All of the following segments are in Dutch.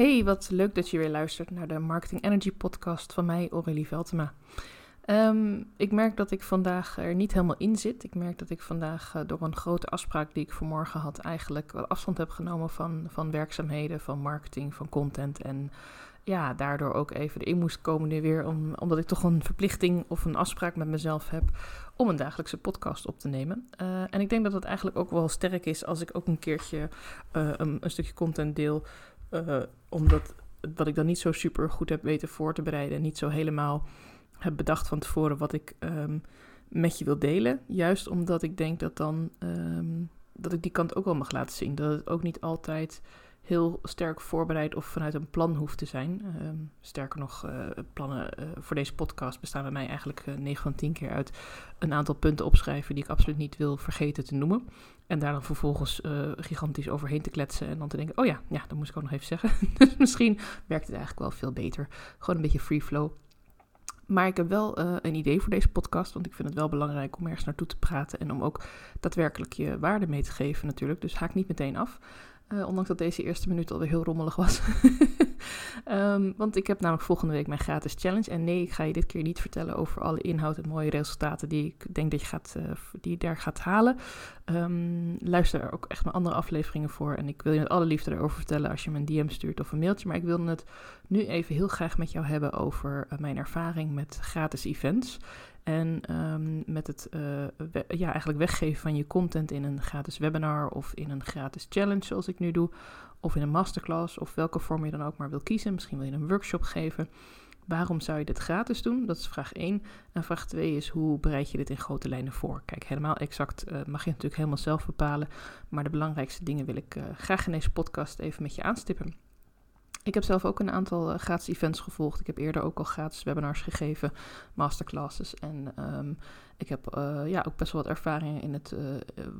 Hey, wat leuk dat je weer luistert naar de Marketing Energy podcast van mij, Aurélie Veltema. Um, ik merk dat ik vandaag er niet helemaal in zit. Ik merk dat ik vandaag uh, door een grote afspraak die ik vanmorgen had, eigenlijk wat afstand heb genomen van, van werkzaamheden, van marketing, van content. En ja, daardoor ook even erin moest komen nu weer, om, omdat ik toch een verplichting of een afspraak met mezelf heb om een dagelijkse podcast op te nemen. Uh, en ik denk dat het eigenlijk ook wel sterk is als ik ook een keertje een, een, stukje content deel uh, omdat wat ik dan niet zo super goed heb weten voor te bereiden. En niet zo helemaal heb bedacht van tevoren wat ik um, met je wil delen. Juist omdat ik denk dat dan um, dat ik die kant ook wel mag laten zien. Dat het ook niet altijd heel sterk voorbereid of vanuit een plan hoeft te zijn. Um, sterker nog, uh, plannen uh, voor deze podcast bestaan bij mij eigenlijk uh, 9 van 10 keer uit een aantal punten opschrijven die ik absoluut niet wil vergeten te noemen. En daar dan vervolgens gigantisch overheen te kletsen en dan te denken, oh ja, ja, dat moest ik ook nog even zeggen. dus misschien werkt het eigenlijk wel veel beter. Gewoon een beetje free flow. Maar ik heb wel een idee voor deze podcast, want ik vind het wel belangrijk om ergens naartoe te praten en om ook daadwerkelijk je waarde mee te geven natuurlijk. Dus haak niet meteen af. Uh, ondanks dat deze eerste minuut alweer heel rommelig was. um, want ik heb namelijk volgende week mijn gratis challenge. En nee, ik ga je dit keer niet vertellen over alle inhoud en mooie resultaten die ik denk dat je, gaat, uh, die je daar gaat halen. Um, luister er ook echt mijn andere afleveringen voor. En ik wil je met alle liefde erover vertellen als je me een DM stuurt of een mailtje. Maar ik wil het nu even heel graag met jou hebben over uh, mijn ervaring met gratis events. En um, met het we, ja, eigenlijk weggeven van je content in een gratis webinar of in een gratis challenge zoals ik nu doe. Of in een masterclass of welke vorm je dan ook maar wil kiezen. Misschien wil je een workshop geven. Waarom zou je dit gratis doen? Dat is vraag 1. En vraag 2 is hoe bereid je dit in grote lijnen voor? Kijk, helemaal exact uh, mag je natuurlijk helemaal zelf bepalen. Maar de belangrijkste dingen wil ik uh, graag in deze podcast even met je aanstippen. Ik heb zelf ook een aantal uh, gratis events gevolgd. Ik heb eerder ook al gratis webinars gegeven, masterclasses. En um, ik heb uh, ja, ook best wel wat ervaring in het, uh,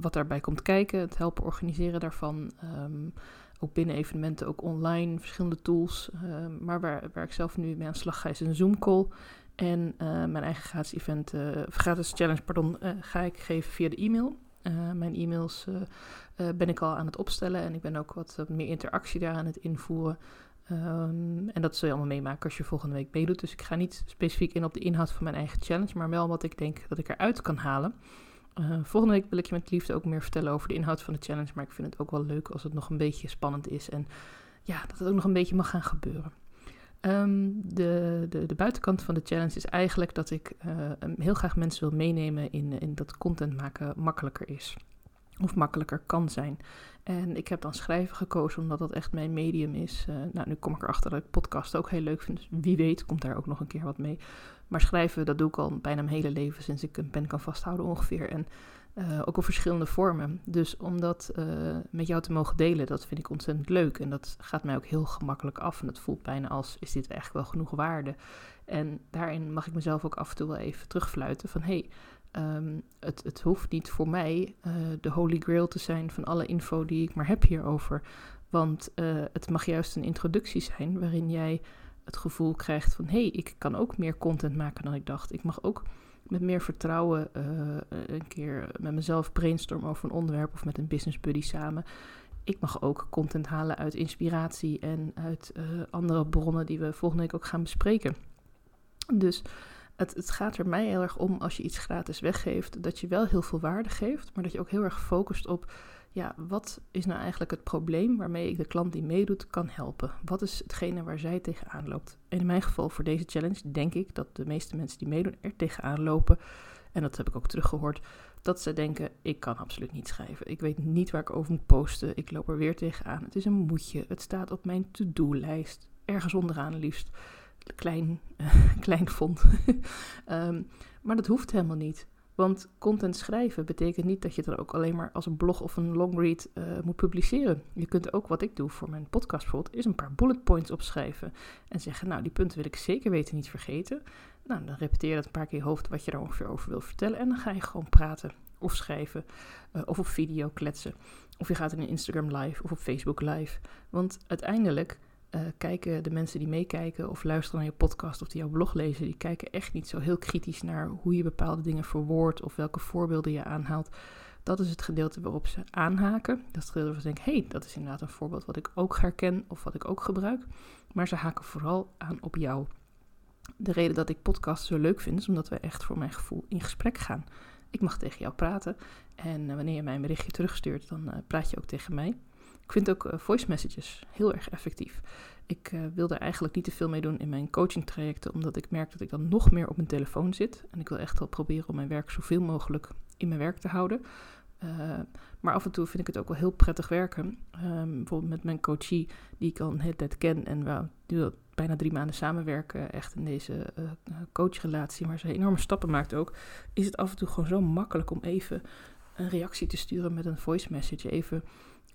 wat daarbij komt kijken. Het helpen organiseren daarvan. Um, ook binnen evenementen, ook online, verschillende tools. Um, maar waar, waar ik zelf nu mee aan de slag ga is een Zoom call. En mijn eigen gratis event, gratis challenge, pardon, ga ik geven via de e-mail. mijn e-mails ben ik al aan het opstellen en ik ben ook wat meer interactie daar aan het invoeren. Um, en dat zul je allemaal meemaken als je volgende week meedoet. Dus ik ga niet specifiek in op de inhoud van mijn eigen challenge, maar wel wat ik denk dat ik eruit kan halen. Uh, volgende week wil ik je met liefde ook meer vertellen over de inhoud van de challenge. Maar ik vind het ook wel leuk als het nog een beetje spannend is. En ja, dat het ook nog een beetje mag gaan gebeuren. Um, de, de, de, buitenkant van de challenge is eigenlijk dat ik uh, heel graag mensen wil meenemen in, in dat content maken makkelijker is. Of makkelijker kan zijn. En ik heb dan schrijven gekozen omdat dat echt mijn medium is. Uh, nou, nu kom ik erachter dat ik podcast ook heel leuk vind. Dus wie weet komt daar ook nog een keer wat mee. Maar schrijven, dat doe ik al bijna mijn hele leven sinds ik een pen kan vasthouden ongeveer. En uh, ook op verschillende vormen. Dus om dat uh, met jou te mogen delen, dat vind ik ontzettend leuk. En dat gaat mij ook heel gemakkelijk af. En het voelt bijna als, is dit eigenlijk wel genoeg waarde? En daarin mag ik mezelf ook af en toe wel even terugfluiten van... Hey, Um, het, het, hoeft niet voor mij uh, de holy grail te zijn van alle info die ik maar heb hierover. Want uh, het mag juist een introductie zijn waarin jij het gevoel krijgt van... hé, hey, ik kan ook meer content maken dan ik dacht. Ik mag ook met meer vertrouwen uh, een keer met mezelf brainstormen over een onderwerp... of met een business buddy samen. Ik mag ook content halen uit inspiratie en uit andere bronnen die we volgende week ook gaan bespreken. Dus het, het, gaat er mij heel erg om als je iets gratis weggeeft, dat je wel heel veel waarde geeft, maar dat je ook heel erg focust op, ja, wat is nou eigenlijk het probleem waarmee ik de klant die meedoet kan helpen? Wat is hetgene waar zij tegenaan loopt? En in mijn geval voor deze challenge denk ik dat de meeste mensen die meedoen er tegenaan lopen, en dat heb ik ook teruggehoord, dat ze denken, ik kan absoluut niet schrijven. Ik weet niet waar ik over moet posten, ik loop er weer tegenaan. Het is een moedje, het staat op mijn to-do-lijst, ergens onderaan liefst klein, klein font. um, maar dat hoeft helemaal niet. Want content schrijven betekent niet dat je het ook alleen maar als een blog of een longread uh, moet publiceren. Je kunt ook, wat ik doe voor mijn podcast bijvoorbeeld, is een paar bullet points opschrijven. En zeggen, nou die punten wil ik zeker weten niet vergeten. Nou, dan repeteer dat een paar keer je hoofd wat je er ongeveer over wil vertellen. En dan ga je gewoon praten of schrijven uh, of op video kletsen. Of je gaat in een Instagram live of op Facebook live. Want uiteindelijk uh, kijken de mensen die meekijken of luisteren naar je podcast of die jouw blog lezen, die kijken echt niet zo heel kritisch naar hoe je bepaalde dingen verwoordt of welke voorbeelden je aanhaalt. Dat is het gedeelte waarop ze aanhaken. Dat is het gedeelte waarop ze denken, hé, hey, dat is inderdaad een voorbeeld wat ik ook herken of wat ik ook gebruik. Maar ze haken vooral aan op jou. De reden dat ik podcasts zo leuk vind, is omdat we echt voor mijn gevoel in gesprek gaan. Ik mag tegen jou praten en wanneer je mij een berichtje terugstuurt, dan praat je ook tegen mij. Ik vind ook voice messages heel erg effectief. Ik uh, wil er eigenlijk niet te veel mee doen in mijn coaching trajecten, omdat ik merk dat ik dan nog meer op mijn telefoon zit. En ik wil echt wel proberen om mijn werk zoveel mogelijk in mijn werk te houden. Uh, maar af en toe vind ik het ook wel heel prettig werken. Um, bijvoorbeeld met mijn coachie, die ik al een hele tijd ken en we nu bijna drie maanden samenwerken, echt in deze coachrelatie, maar ze enorme stappen maakt ook, is het af en toe gewoon zo makkelijk om even een reactie te sturen met een voice message. Even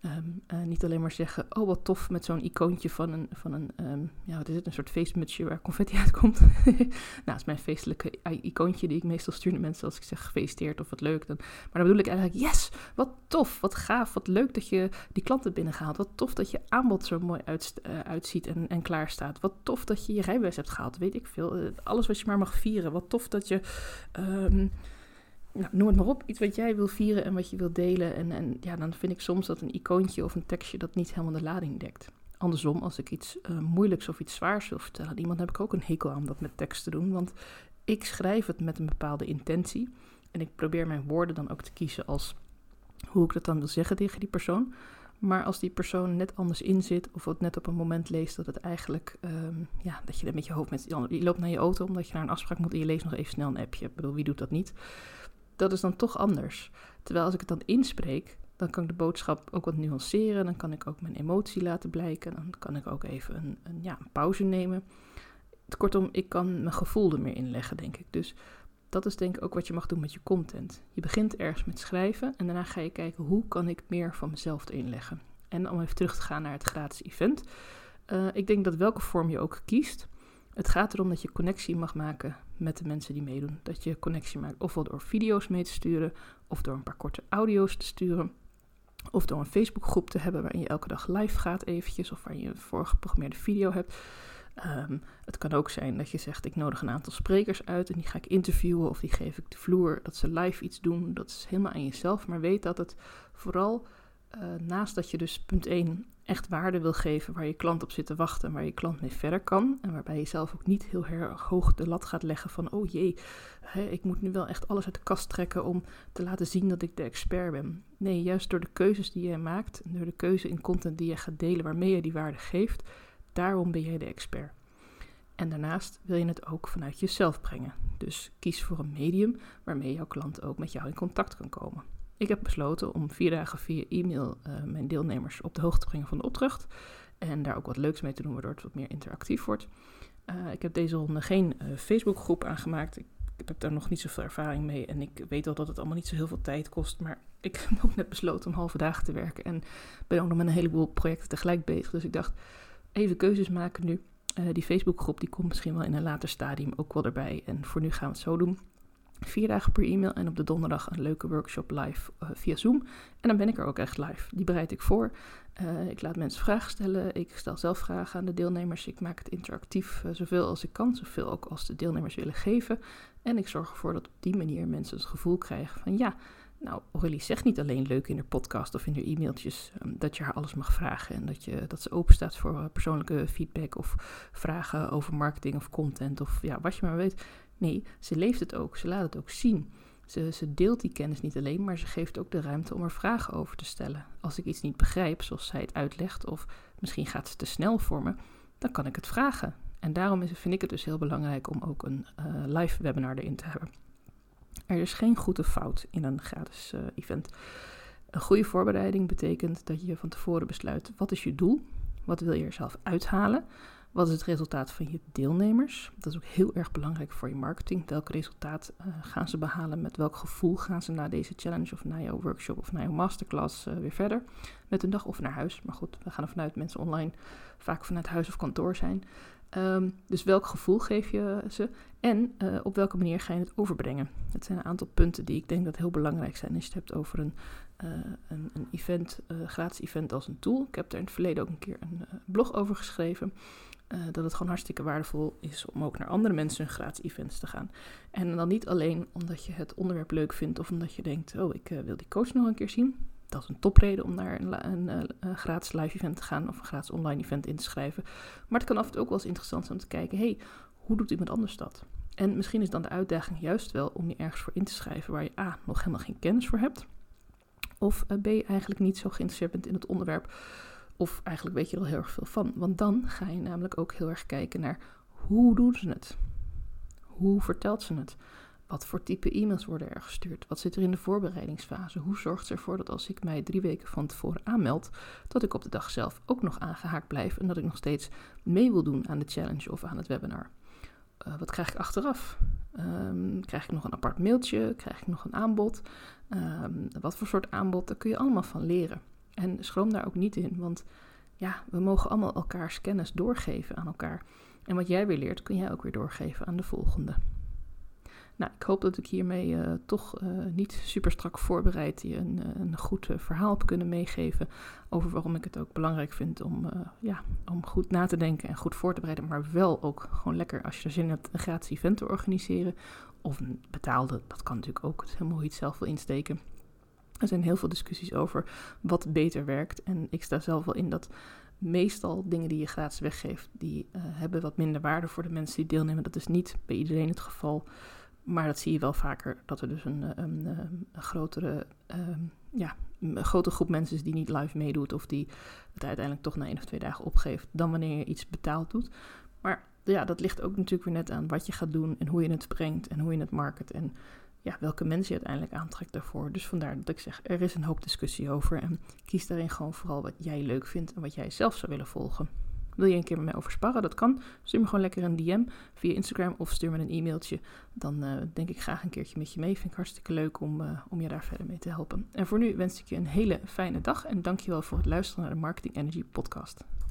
Um, niet alleen maar zeggen, oh wat tof met zo'n icoontje van een, van een um, ja wat is het, een soort feestmutsje waar confetti uitkomt. nou, dat is mijn feestelijke icoontje die ik meestal stuur naar mensen als ik zeg gefeliciteerd of wat leuk. Dan, maar dan bedoel ik eigenlijk, yes, wat tof, wat gaaf, wat leuk dat je die klanten binnengehaald. Wat tof dat je aanbod zo mooi uit, uh, uitziet en, en klaar staat. Wat tof dat je je rijbewijs hebt gehaald, weet ik veel. Uh, alles wat je maar mag vieren. Wat tof dat je... Um, nou, noem het maar op, iets wat jij wil vieren en wat je wil delen. En, en ja, dan vind ik soms dat een icoontje of een tekstje dat niet helemaal de lading dekt. Andersom, als ik iets uh, moeilijks of iets zwaars wil vertellen aan iemand, heb ik ook een hekel aan dat met tekst te doen. Want ik schrijf het met een bepaalde intentie. En ik probeer mijn woorden dan ook te kiezen als hoe ik dat dan wil zeggen tegen die persoon. Maar als die persoon net anders inzit of het net op een moment leest dat het eigenlijk, um, ja, dat je met je hoofd met, je loopt naar je auto omdat je naar een afspraak moet en je leest nog even snel een appje. Ik bedoel, wie doet dat niet? Dat is dan toch anders. Terwijl als ik het dan inspreek, dan kan ik de boodschap ook wat nuanceren. Dan kan ik ook mijn emotie laten blijken. Dan kan ik ook even een, een, ja, een pauze nemen. Kortom, ik kan mijn gevoel er meer in leggen, denk ik. Dus dat is denk ik ook wat je mag doen met je content. Je begint ergens met schrijven en daarna ga je kijken hoe kan ik meer van mezelf erin leggen. En om even terug te gaan naar het gratis event. Uh, ik denk dat welke vorm je ook kiest, het gaat erom dat je connectie mag maken met de mensen die meedoen. Dat je connectie maakt ofwel door video's mee te sturen, of door een paar korte audio's te sturen, of door een Facebookgroep te hebben waarin je elke dag live gaat eventjes, of waar je een voorgeprogrammeerde video hebt. Um, het kan ook zijn dat je zegt, ik nodig een aantal sprekers uit en die ga ik interviewen of die geef ik de vloer, dat ze live iets doen. Dat is helemaal aan jezelf, maar weet dat het vooral uh, naast dat je dus punt 1 echt waarde wil geven waar je klant op zit te wachten en waar je klant mee verder kan. En waarbij je zelf ook niet heel erg hoog de lat gaat leggen van, oh jee, hè, ik moet nu wel echt alles uit de kast trekken om te laten zien dat ik de expert ben. Nee, juist door de keuzes die je maakt door de keuze in content die je gaat delen waarmee je die waarde geeft, daarom ben jij de expert. En daarnaast wil je het ook vanuit jezelf brengen. Dus kies voor een medium waarmee jouw klant ook met jou in contact kan komen. Ik heb besloten om vier dagen via e-mail uh, mijn deelnemers op de hoogte te brengen van de opdracht. En daar ook wat leuks mee te doen, waardoor het wat meer interactief wordt. Uh, ik heb deze ronde geen uh, Facebookgroep aangemaakt. Ik, heb daar nog niet zoveel ervaring mee. En ik weet wel dat het allemaal niet zo heel veel tijd kost. Maar ik heb ook net besloten om halve dagen te werken. En ben ook nog met een heleboel projecten tegelijk bezig. Dus ik dacht, even keuzes maken nu. die Facebookgroep die komt misschien wel in een later stadium ook wel erbij. En voor nu gaan we het zo doen vier dagen per e-mail en op de donderdag een leuke workshop live uh, via Zoom. En dan ben ik er ook echt live. Die bereid ik voor. Uh, ik laat mensen vragen stellen. Ik stel zelf vragen aan de deelnemers. Ik maak het interactief uh, zoveel als ik kan, zoveel ook als de deelnemers willen geven. En ik zorg ervoor dat op die manier mensen het gevoel krijgen van ja, nou, Aurélie zegt niet alleen leuk in haar podcast of in haar e-mailtjes um, dat je haar alles mag vragen en dat, je, dat ze open staat voor persoonlijke feedback of vragen over marketing of content of ja, wat je maar weet. Nee, ze leeft het ook. Ze laat het ook zien. Ze, ze, deelt die kennis niet alleen, maar ze geeft ook de ruimte om er vragen over te stellen. Als ik iets niet begrijp, zoals zij het uitlegt, of misschien gaat ze te snel voor me, dan kan ik het vragen. En daarom is, vind ik het dus heel belangrijk om ook een uh, live webinar erin te hebben. Er is geen goede fout in een gratis uh, event. Een goede voorbereiding betekent dat je van tevoren besluit: wat is je doel? Wat wil je er zelf uithalen? Wat is het resultaat van je deelnemers? Dat is ook heel erg belangrijk voor je marketing. Welk resultaat uh, gaan ze behalen? Met welk gevoel gaan ze na deze challenge of na jouw workshop of na jouw masterclass uh, weer verder? Met een dag of naar huis. Maar goed, we gaan er vanuit mensen online vaak vanuit huis of kantoor zijn. Um, dus welk gevoel geef je ze en uh, op welke manier ga je het overbrengen? Het zijn een aantal punten die ik denk dat heel belangrijk zijn als je het hebt over een, uh, een, een, event, gratis event als een tool. Ik heb daar in het verleden ook een keer een blog over geschreven. Uh, dat het gewoon hartstikke waardevol is om ook naar andere mensen hun gratis events te gaan. En dan niet alleen omdat je het onderwerp leuk vindt of omdat je denkt, oh, ik uh, wil die coach nog een keer zien. Dat is een topreden om naar een, een, een, een, gratis live event te gaan of een gratis online event in te schrijven. Maar het kan af en toe ook wel eens interessant zijn om te kijken, hey, hoe doet iemand anders dat? En misschien is dan de uitdaging juist wel om je ergens voor in te schrijven waar je A, nog helemaal geen kennis voor hebt. Of B, eigenlijk niet zo geïnteresseerd bent in het onderwerp. Of eigenlijk weet je er al heel erg veel van. Want dan ga je namelijk ook heel erg kijken naar hoe doen ze het? Hoe vertelt ze het? Wat voor type e-mails worden er gestuurd? Wat zit er in de voorbereidingsfase? Hoe zorgt ze ervoor dat als ik mij drie weken van tevoren aanmeld, dat ik op de dag zelf ook nog aangehaakt blijf en dat ik nog steeds mee wil doen aan de challenge of aan het webinar? Uh, wat krijg ik achteraf? Um, krijg ik nog een apart mailtje? Krijg ik nog een aanbod? Um, wat voor soort aanbod? Daar kun je allemaal van leren. En schroom daar ook niet in, want ja, we mogen allemaal elkaars kennis doorgeven aan elkaar. En wat jij weer leert, kun jij ook weer doorgeven aan de volgende. Nou, ik hoop dat ik hiermee uh, toch uh, niet super strak voorbereid je een, eh, een goed verhaal heb kunnen meegeven over waarom ik het ook belangrijk vind om, ja, om goed na te denken en goed voor te bereiden, maar wel ook gewoon lekker als je er zin hebt een gratis event te organiseren of een betaalde, dat kan natuurlijk ook, het helemaal hoe zelf wil insteken. Er zijn heel veel discussies over wat beter werkt en ik sta zelf wel in dat meestal dingen die je gratis weggeeft, die hebben wat minder waarde voor de mensen die deelnemen. Dat is niet bij iedereen het geval. Maar dat zie je wel vaker, dat er dus een, eh, een, eh, een grotere, um, ja, een groep mensen is die niet live meedoet of die het uiteindelijk toch na één of twee dagen opgeeft, dan wanneer je iets betaald doet. Maar ja, dat ligt ook natuurlijk weer net aan wat je gaat doen en hoe je het brengt en hoe je het market en ja, welke mensen je uiteindelijk aantrekt daarvoor. Dus vandaar dat ik zeg, er is een hoop discussie over en kies daarin gewoon vooral wat jij leuk vindt en wat jij zelf zou willen volgen. Wil je een keer met mij over sparren? Dat kan. Stuur me gewoon lekker een DM via Instagram of stuur me een e-mailtje. Dan uh, denk ik graag een keertje met je mee. Vind ik hartstikke leuk om, uh, om je daar verder mee te helpen. En voor nu wens ik je een hele fijne dag en dankjewel voor het luisteren naar de Marketing Energy podcast.